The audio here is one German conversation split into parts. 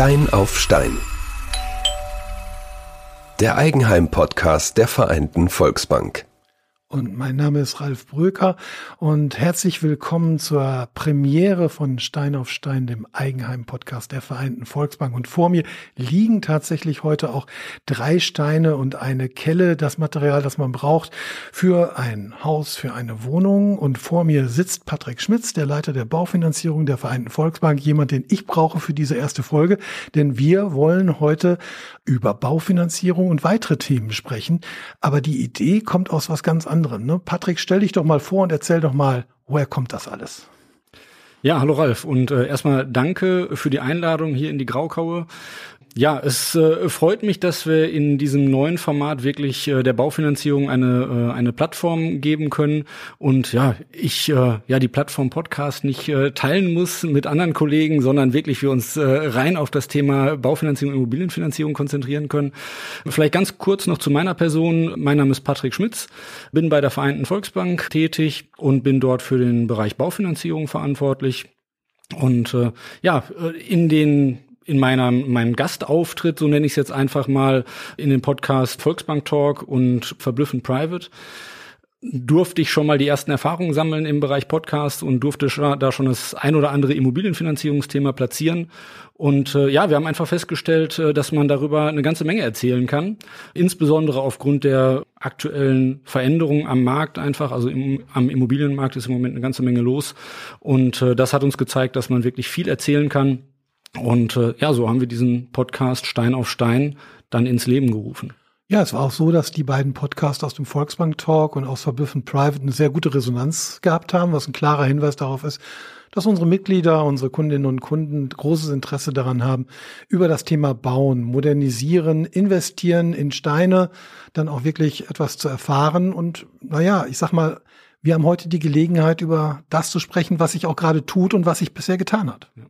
Stein auf Stein. Der Eigenheim-Podcast der Vereinten Volksbank. Und mein Name ist Ralf Bröker und herzlich willkommen zur Premiere von Stein auf Stein, dem Eigenheim-Podcast der Vereinten Volksbank. Und vor mir liegen tatsächlich heute auch drei Steine und eine Kelle, das Material, das man braucht für ein Haus, für eine Wohnung. Und vor mir sitzt Patrick Schmitz, der Leiter der Baufinanzierung der Vereinten Volksbank, jemand, den ich brauche für diese erste Folge. Denn wir wollen heute über Baufinanzierung und weitere Themen sprechen. Aber die Idee kommt aus was ganz anderem anderen. Ne? Patrick, stell dich doch mal vor und erzähl doch mal, woher kommt das alles? Ja, hallo Ralf und äh, erstmal danke für die Einladung hier in die Graukaue. Ja, es äh, freut mich, dass wir in diesem neuen Format wirklich äh, der Baufinanzierung eine äh, eine Plattform geben können und ja, ich äh, ja die Plattform Podcast nicht äh, teilen muss mit anderen Kollegen, sondern wirklich wir uns äh, rein auf das Thema Baufinanzierung und Immobilienfinanzierung konzentrieren können. Vielleicht ganz kurz noch zu meiner Person. Mein Name ist Patrick Schmitz, bin bei der Vereinten Volksbank tätig und bin dort für den Bereich Baufinanzierung verantwortlich. Und äh, ja, äh, in den in meiner, meinem Gastauftritt, so nenne ich es jetzt einfach mal, in dem Podcast Volksbank Talk und Verblüffend Private, durfte ich schon mal die ersten Erfahrungen sammeln im Bereich Podcast und durfte da schon das ein oder andere Immobilienfinanzierungsthema platzieren. Und äh, ja, wir haben einfach festgestellt, äh, dass man darüber eine ganze Menge erzählen kann. Insbesondere aufgrund der aktuellen Veränderungen am Markt einfach. Also im, am Immobilienmarkt ist im Moment eine ganze Menge los. Und äh, das hat uns gezeigt, dass man wirklich viel erzählen kann und äh, ja, so haben wir diesen Podcast Stein auf Stein dann ins Leben gerufen. Ja, es war auch so, dass die beiden Podcasts aus dem Volksbank Talk und aus Verblüffend Private eine sehr gute Resonanz gehabt haben, was ein klarer Hinweis darauf ist, dass unsere Mitglieder, unsere Kundinnen und Kunden großes Interesse daran haben, über das Thema Bauen, Modernisieren, Investieren in Steine, dann auch wirklich etwas zu erfahren. Und naja, ich sag mal, wir haben heute die Gelegenheit, über das zu sprechen, was sich auch gerade tut und was sich bisher getan hat. Ja.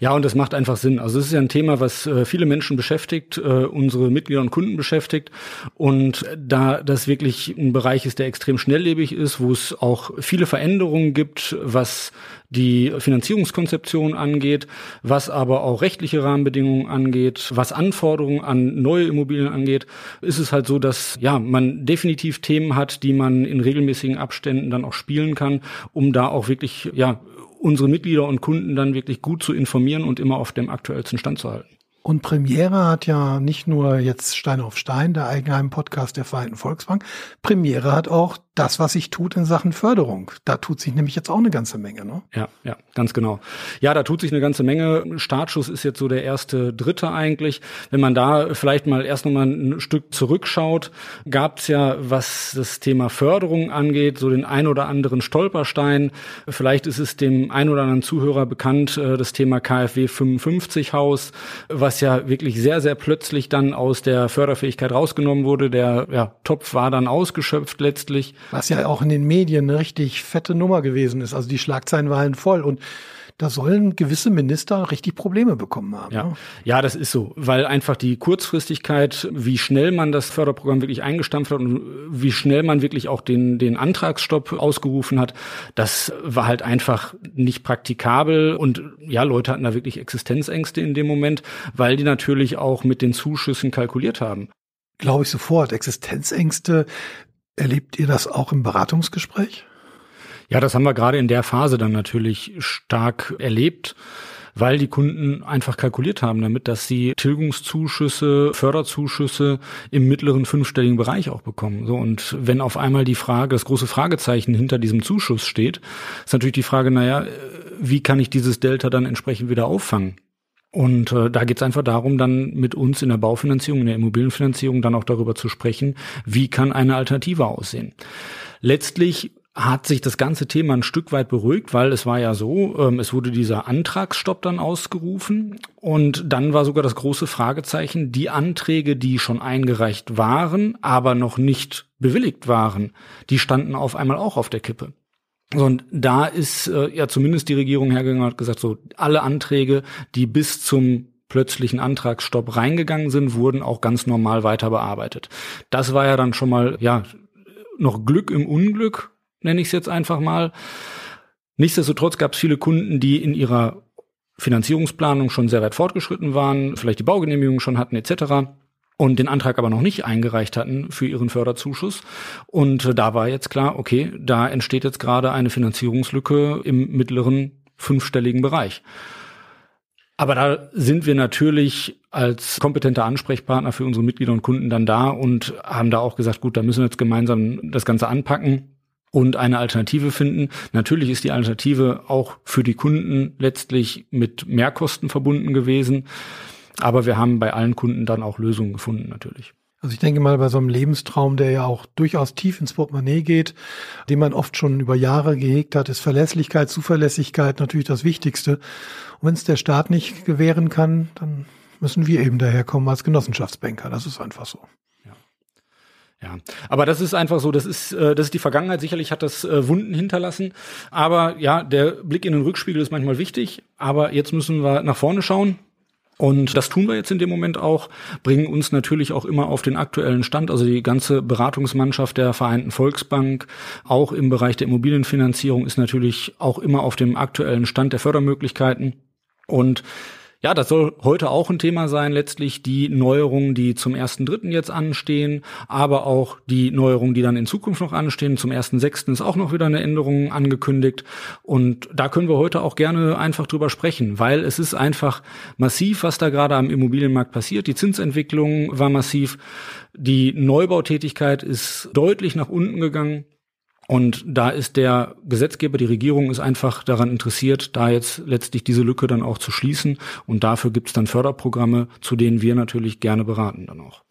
Ja, und das macht einfach Sinn. Also es ist ja ein Thema, was äh, viele Menschen beschäftigt, äh, unsere Mitglieder und Kunden beschäftigt. Und da das wirklich ein Bereich ist, der extrem schnelllebig ist, wo es auch viele Veränderungen gibt, was die Finanzierungskonzeption angeht, was aber auch rechtliche Rahmenbedingungen angeht, was Anforderungen an neue Immobilien angeht, ist es halt so, dass ja man definitiv Themen hat, die man in regelmäßigen Abständen dann auch spielen kann, um da auch wirklich ja unsere Mitglieder und Kunden dann wirklich gut zu informieren und immer auf dem aktuellsten Stand zu halten. Und Premiere hat ja nicht nur jetzt Stein auf Stein, der Eigenheim-Podcast der Vereinten Volksbank. Premiere hat auch das, was sich tut in Sachen Förderung. Da tut sich nämlich jetzt auch eine ganze Menge, ne? Ja, ja, ganz genau. Ja, da tut sich eine ganze Menge. Startschuss ist jetzt so der erste Dritte eigentlich. Wenn man da vielleicht mal erst nochmal ein Stück zurückschaut, gab es ja, was das Thema Förderung angeht, so den ein oder anderen Stolperstein. Vielleicht ist es dem ein oder anderen Zuhörer bekannt, äh, das Thema KfW 55 Haus, was ja wirklich sehr, sehr plötzlich dann aus der Förderfähigkeit rausgenommen wurde. Der ja, Topf war dann ausgeschöpft letztlich. Was ja auch in den Medien eine richtig fette Nummer gewesen ist. Also die Schlagzeilen waren voll und da sollen gewisse Minister richtig Probleme bekommen haben. Ja. Ne? ja, das ist so, weil einfach die Kurzfristigkeit, wie schnell man das Förderprogramm wirklich eingestampft hat und wie schnell man wirklich auch den, den Antragsstopp ausgerufen hat, das war halt einfach nicht praktikabel und ja, Leute hatten da wirklich Existenzängste in dem Moment, weil die natürlich auch mit den Zuschüssen kalkuliert haben. Glaube ich sofort. Existenzängste Erlebt ihr das auch im Beratungsgespräch? Ja, das haben wir gerade in der Phase dann natürlich stark erlebt weil die Kunden einfach kalkuliert haben damit, dass sie Tilgungszuschüsse, Förderzuschüsse im mittleren fünfstelligen Bereich auch bekommen. So und wenn auf einmal die Frage, das große Fragezeichen hinter diesem Zuschuss steht, ist natürlich die Frage, naja, wie kann ich dieses Delta dann entsprechend wieder auffangen? Und äh, da geht es einfach darum, dann mit uns in der Baufinanzierung, in der Immobilienfinanzierung dann auch darüber zu sprechen, wie kann eine Alternative aussehen. Letztlich hat sich das ganze Thema ein Stück weit beruhigt, weil es war ja so, ähm, es wurde dieser Antragsstopp dann ausgerufen und dann war sogar das große Fragezeichen, die Anträge, die schon eingereicht waren, aber noch nicht bewilligt waren, die standen auf einmal auch auf der Kippe. Und da ist äh, ja zumindest die Regierung hergegangen und hat gesagt, so alle Anträge, die bis zum plötzlichen Antragsstopp reingegangen sind, wurden auch ganz normal weiter bearbeitet. Das war ja dann schon mal ja noch Glück im Unglück, nenne ich es jetzt einfach mal. Nichtsdestotrotz gab es viele Kunden, die in ihrer Finanzierungsplanung schon sehr weit fortgeschritten waren, vielleicht die Baugenehmigung schon hatten etc. und den Antrag aber noch nicht eingereicht hatten für ihren Förderzuschuss. Und da war jetzt klar, okay, da entsteht jetzt gerade eine Finanzierungslücke im mittleren fünfstelligen Bereich. Aber da sind wir natürlich als kompetenter Ansprechpartner für unsere Mitglieder und Kunden dann da und haben da auch gesagt, gut, da müssen wir jetzt gemeinsam das Ganze anpacken und eine Alternative finden. Natürlich ist die Alternative auch für die Kunden letztlich mit Mehrkosten verbunden gewesen. Aber wir haben bei allen Kunden dann auch Lösungen gefunden, natürlich. Also ich denke mal, bei so einem Lebenstraum, der ja auch durchaus tief ins Portemonnaie geht, den man oft schon über Jahre gehegt hat, ist Verlässlichkeit, Zuverlässigkeit natürlich das Wichtigste. Und wenn es der Staat nicht gewähren kann, dann müssen wir eben daherkommen als Genossenschaftsbanker. Das ist einfach so. Ja, aber das ist einfach so, das ist, äh, das ist die Vergangenheit. Sicherlich hat das äh, Wunden hinterlassen. Aber ja, der Blick in den Rückspiegel ist manchmal wichtig. Aber jetzt müssen wir nach vorne schauen. Und das tun wir jetzt in dem Moment auch, bringen uns natürlich auch immer auf den aktuellen Stand, also die ganze Beratungsmannschaft der Vereinten Volksbank, auch im Bereich der Immobilienfinanzierung ist natürlich auch immer auf dem aktuellen Stand der Fördermöglichkeiten. Und ja, das soll heute auch ein Thema sein, letztlich die Neuerungen, die zum ersten Dritten jetzt anstehen, aber auch die Neuerungen, die dann in Zukunft noch anstehen. Zum ersten Sechsten ist auch noch wieder eine Änderung angekündigt. Und da können wir heute auch gerne einfach drüber sprechen, weil es ist einfach massiv, was da gerade am Immobilienmarkt passiert. Die Zinsentwicklung war massiv. Die Neubautätigkeit ist deutlich nach unten gegangen. Und da ist der Gesetzgeber, die Regierung ist einfach daran interessiert, da jetzt letztlich diese Lücke dann auch zu schließen. Und dafür gibt es dann Förderprogramme, zu denen wir natürlich gerne beraten dann auch.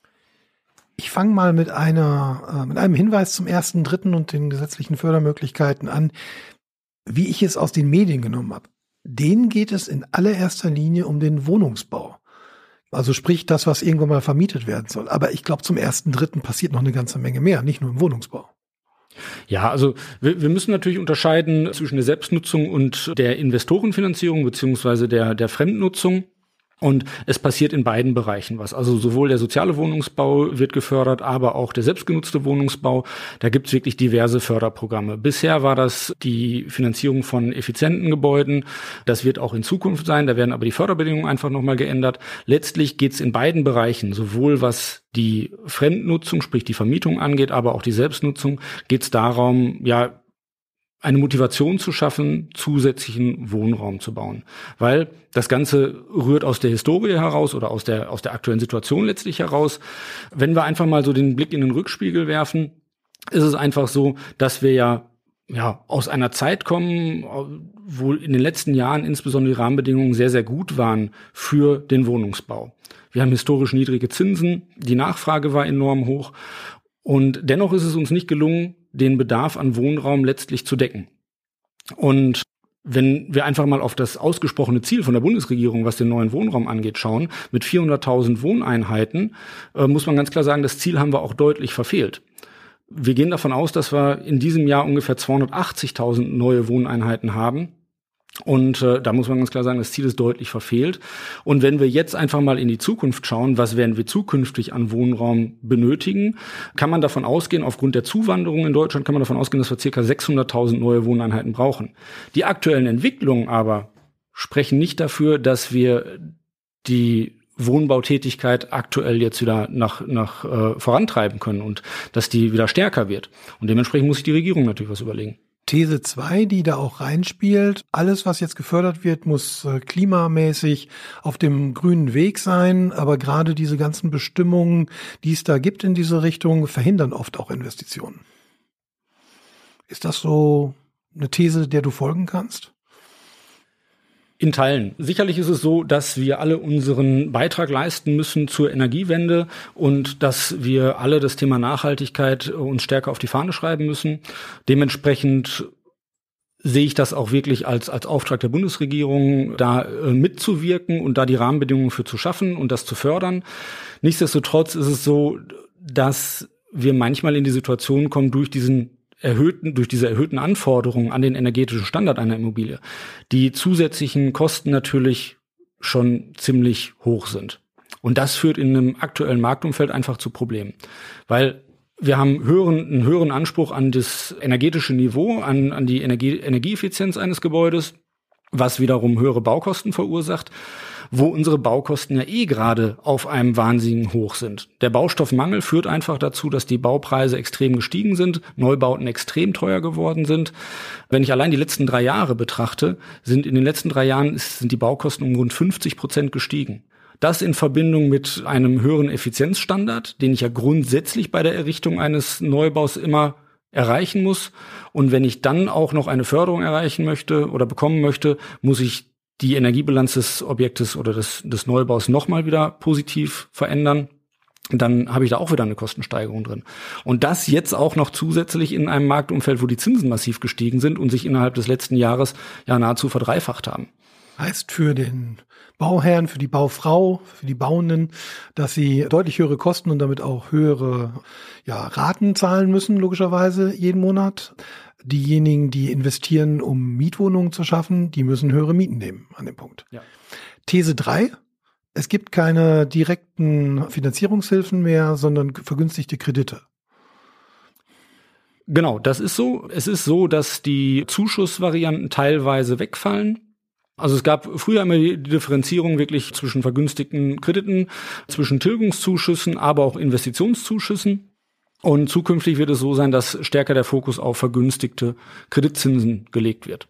Ich fange mal mit einer, äh, mit einem Hinweis zum ersten, dritten und den gesetzlichen Fördermöglichkeiten an, wie ich es aus den Medien genommen habe. Denen geht es in allererster Linie um den Wohnungsbau. Also sprich das, was irgendwann mal vermietet werden soll. Aber ich glaube, zum ersten, dritten passiert noch eine ganze Menge mehr, nicht nur im Wohnungsbau. Ja, also wir, wir müssen natürlich unterscheiden zwischen der Selbstnutzung und der Investorenfinanzierung beziehungsweise der, der Fremdnutzung. Und es passiert in beiden Bereichen was. Also sowohl der soziale Wohnungsbau wird gefördert, aber auch der selbstgenutzte Wohnungsbau. Da gibt es wirklich diverse Förderprogramme. Bisher war das die Finanzierung von effizienten Gebäuden. Das wird auch in Zukunft sein. Da werden aber die Förderbedingungen einfach nochmal geändert. Letztlich geht es in beiden Bereichen, sowohl was die Fremdnutzung, sprich die Vermietung angeht, aber auch die Selbstnutzung, geht es darum, ja, eine Motivation zu schaffen, zusätzlichen Wohnraum zu bauen. Weil das Ganze rührt aus der Historie heraus oder aus der, aus der aktuellen Situation letztlich heraus. Wenn wir einfach mal so den Blick in den Rückspiegel werfen, ist es einfach so, dass wir ja ja, aus einer Zeit kommen, wo in den letzten Jahren insbesondere die Rahmenbedingungen sehr, sehr gut waren für den Wohnungsbau. Wir haben historisch niedrige Zinsen, die Nachfrage war enorm hoch und dennoch ist es uns nicht gelungen, den Bedarf an Wohnraum letztlich zu decken. Und wenn wir einfach mal auf das ausgesprochene Ziel von der Bundesregierung, was den neuen Wohnraum angeht, schauen, mit 400.000 Wohneinheiten, äh, muss man ganz klar sagen, das Ziel haben wir auch deutlich verfehlt. Wir gehen davon aus, dass wir in diesem Jahr ungefähr 280.000 neue Wohneinheiten haben. Und äh, da muss man ganz klar sagen, das Ziel ist deutlich verfehlt. Und wenn wir jetzt einfach mal in die Zukunft schauen, was werden wir zukünftig an Wohnraum benötigen, kann man davon ausgehen, aufgrund der Zuwanderung in Deutschland kann man davon ausgehen, dass wir circa 600.000 neue Wohneinheiten brauchen. Die aktuellen Entwicklungen aber sprechen nicht dafür, dass wir die Wohnbautätigkeit aktuell jetzt wieder nach, nach äh, vorantreiben können und dass die wieder stärker wird. Und dementsprechend muss sich die Regierung natürlich was überlegen. These 2, die da auch reinspielt. Alles, was jetzt gefördert wird, muss äh, klimamäßig auf dem grünen Weg sein. Aber gerade diese ganzen Bestimmungen, die es da gibt in diese Richtung, verhindern oft auch Investitionen. Ist das so eine These, der du folgen kannst? In Teilen. Sicherlich ist es so, dass wir alle unseren Beitrag leisten müssen zur Energiewende und dass wir alle das Thema Nachhaltigkeit uns stärker auf die Fahne schreiben müssen. Dementsprechend sehe ich das auch wirklich als, als Auftrag der Bundesregierung, da äh, mitzuwirken und da die Rahmenbedingungen für zu schaffen und das zu fördern. Nichtsdestotrotz ist es so, dass wir manchmal in die Situation kommen durch diesen erhöhten, durch diese erhöhten Anforderungen an den energetischen Standard einer Immobilie, die zusätzlichen Kosten natürlich schon ziemlich hoch sind. Und das führt in einem aktuellen Marktumfeld einfach zu Problemen. Weil wir haben höheren, einen höheren Anspruch an das energetische Niveau, an, an die Energie, Energieeffizienz eines Gebäudes. Was wiederum höhere Baukosten verursacht wo unsere Baukosten ja eh gerade auf einem wahnsinnigen Hoch sind. Der Baustoffmangel führt einfach dazu, dass die Baupreise extrem gestiegen sind, Neubauten extrem teuer geworden sind. Wenn ich allein die letzten drei Jahre betrachte, sind in den letzten drei Jahren sind die Baukosten um rund 50 Prozent gestiegen. Das in Verbindung mit einem höheren Effizienzstandard, den ich ja grundsätzlich bei der Errichtung eines Neubaus immer erreichen muss. Und wenn ich dann auch noch eine Förderung erreichen möchte oder bekommen möchte, muss ich die Energiebilanz des Objektes oder des, des Neubaus nochmal wieder positiv verändern, dann habe ich da auch wieder eine Kostensteigerung drin. Und das jetzt auch noch zusätzlich in einem Marktumfeld, wo die Zinsen massiv gestiegen sind und sich innerhalb des letzten Jahres ja nahezu verdreifacht haben. Heißt für den Bauherrn, für die Baufrau, für die Bauenden, dass sie deutlich höhere Kosten und damit auch höhere ja, Raten zahlen müssen, logischerweise jeden Monat diejenigen, die investieren, um Mietwohnungen zu schaffen, die müssen höhere Mieten nehmen an dem Punkt. Ja. These drei: Es gibt keine direkten Finanzierungshilfen mehr, sondern vergünstigte Kredite. Genau, das ist so. Es ist so, dass die Zuschussvarianten teilweise wegfallen. Also es gab früher immer die Differenzierung wirklich zwischen vergünstigten Krediten, zwischen Tilgungszuschüssen, aber auch Investitionszuschüssen. Und zukünftig wird es so sein, dass stärker der Fokus auf vergünstigte Kreditzinsen gelegt wird.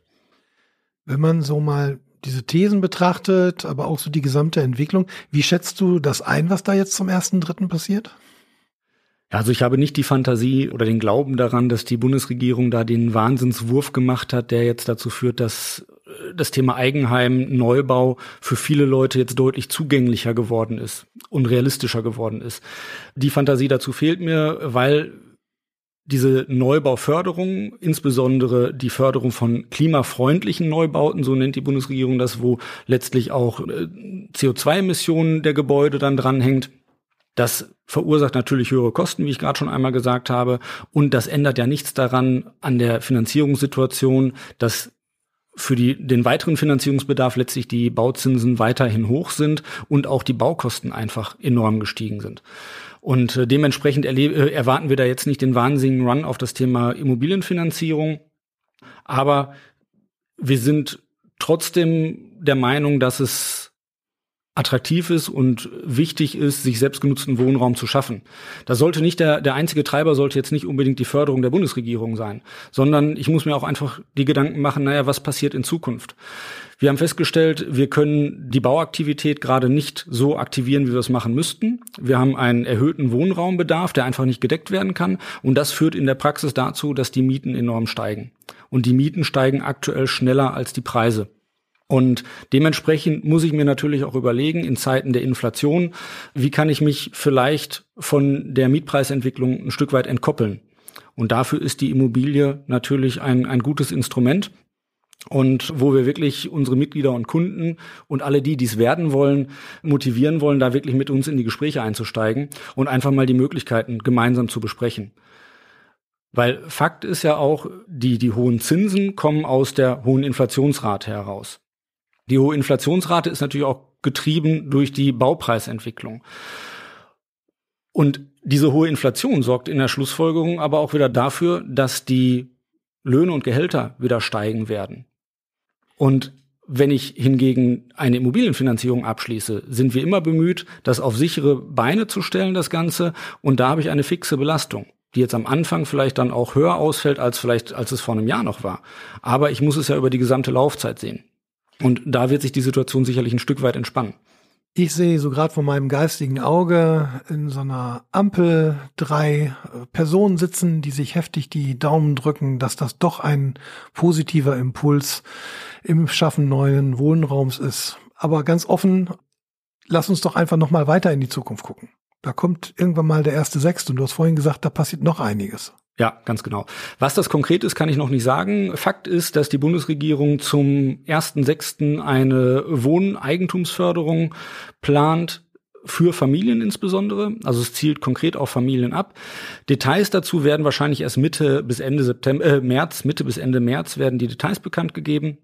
Wenn man so mal diese Thesen betrachtet, aber auch so die gesamte Entwicklung, wie schätzt du das ein, was da jetzt zum ersten Dritten passiert? Also ich habe nicht die Fantasie oder den Glauben daran, dass die Bundesregierung da den Wahnsinnswurf gemacht hat, der jetzt dazu führt, dass das Thema Eigenheim, Neubau für viele Leute jetzt deutlich zugänglicher geworden ist und realistischer geworden ist. Die Fantasie dazu fehlt mir, weil diese Neubauförderung, insbesondere die Förderung von klimafreundlichen Neubauten, so nennt die Bundesregierung das, wo letztlich auch äh, CO2-Emissionen der Gebäude dann dranhängt, das verursacht natürlich höhere Kosten, wie ich gerade schon einmal gesagt habe. Und das ändert ja nichts daran an der Finanzierungssituation, dass für die, den weiteren Finanzierungsbedarf letztlich die Bauzinsen weiterhin hoch sind und auch die Baukosten einfach enorm gestiegen sind. Und äh, dementsprechend äh, erwarten wir da jetzt nicht den wahnsinnigen Run auf das Thema Immobilienfinanzierung. Aber wir sind trotzdem der Meinung, dass es attraktiv ist und wichtig ist, sich selbstgenutzten Wohnraum zu schaffen. Das sollte nicht der, der einzige Treiber sollte jetzt nicht unbedingt die Förderung der Bundesregierung sein, sondern ich muss mir auch einfach die Gedanken machen, naja, was passiert in Zukunft? Wir haben festgestellt, wir können die Bauaktivität gerade nicht so aktivieren, wie wir es machen müssten. Wir haben einen erhöhten Wohnraumbedarf, der einfach nicht gedeckt werden kann. Und das führt in der Praxis dazu, dass die Mieten enorm steigen. Und die Mieten steigen aktuell schneller als die Preise. Und dementsprechend muss ich mir natürlich auch überlegen, in Zeiten der Inflation, wie kann ich mich vielleicht von der Mietpreisentwicklung ein Stück weit entkoppeln. Und dafür ist die Immobilie natürlich ein, ein gutes Instrument. Und wo wir wirklich unsere Mitglieder und Kunden und alle die, die es werden wollen, motivieren wollen, da wirklich mit uns in die Gespräche einzusteigen und einfach mal die Möglichkeiten gemeinsam zu besprechen. Weil Fakt ist ja auch, die, die hohen Zinsen kommen aus der hohen Inflationsrate heraus. Die hohe Inflationsrate ist natürlich auch getrieben durch die Baupreisentwicklung. Und diese hohe Inflation sorgt in der Schlussfolgerung aber auch wieder dafür, dass die Löhne und Gehälter wieder steigen werden. Und wenn ich hingegen eine Immobilienfinanzierung abschließe, sind wir immer bemüht, das auf sichere Beine zu stellen, das Ganze. Und da habe ich eine fixe Belastung, die jetzt am Anfang vielleicht dann auch höher ausfällt, als vielleicht, als es vor einem Jahr noch war. Aber ich muss es ja über die gesamte Laufzeit sehen. Und da wird sich die Situation sicherlich ein Stück weit entspannen. Ich sehe so gerade vor meinem geistigen Auge in so einer Ampel drei äh, Personen sitzen, die sich heftig die Daumen drücken, dass das doch ein positiver Impuls im Schaffen neuen Wohnraums ist. Aber ganz offen, lass uns doch einfach noch mal weiter in die Zukunft gucken. Da kommt irgendwann mal der erste Sechste und du hast vorhin gesagt, da passiert noch einiges. Ja, ganz genau. Was das konkret ist, kann ich noch nicht sagen. Fakt ist, dass die Bundesregierung zum 1.6. eine Wohneigentumsförderung plant, für Familien insbesondere. Also es zielt konkret auf Familien ab. Details dazu werden wahrscheinlich erst Mitte bis Ende September, äh, März, Mitte bis Ende März werden die Details bekannt gegeben.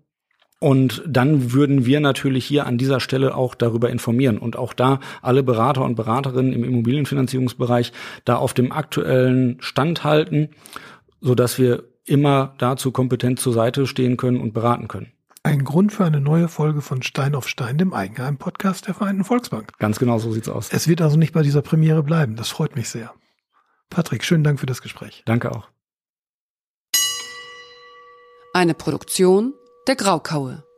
Und dann würden wir natürlich hier an dieser Stelle auch darüber informieren und auch da alle Berater und Beraterinnen im Immobilienfinanzierungsbereich da auf dem aktuellen Stand halten, so dass wir immer dazu kompetent zur Seite stehen können und beraten können. ein Grund für eine neue Folge von Stein auf Stein, dem Eigenheim-Podcast der Vereinten Volksbank. Ganz genau so sieht's aus. Es wird also nicht bei dieser Premiere bleiben. Das freut mich sehr. Patrick, schönen Dank für das Gespräch. Danke auch. Eine Produktion der Graukaue.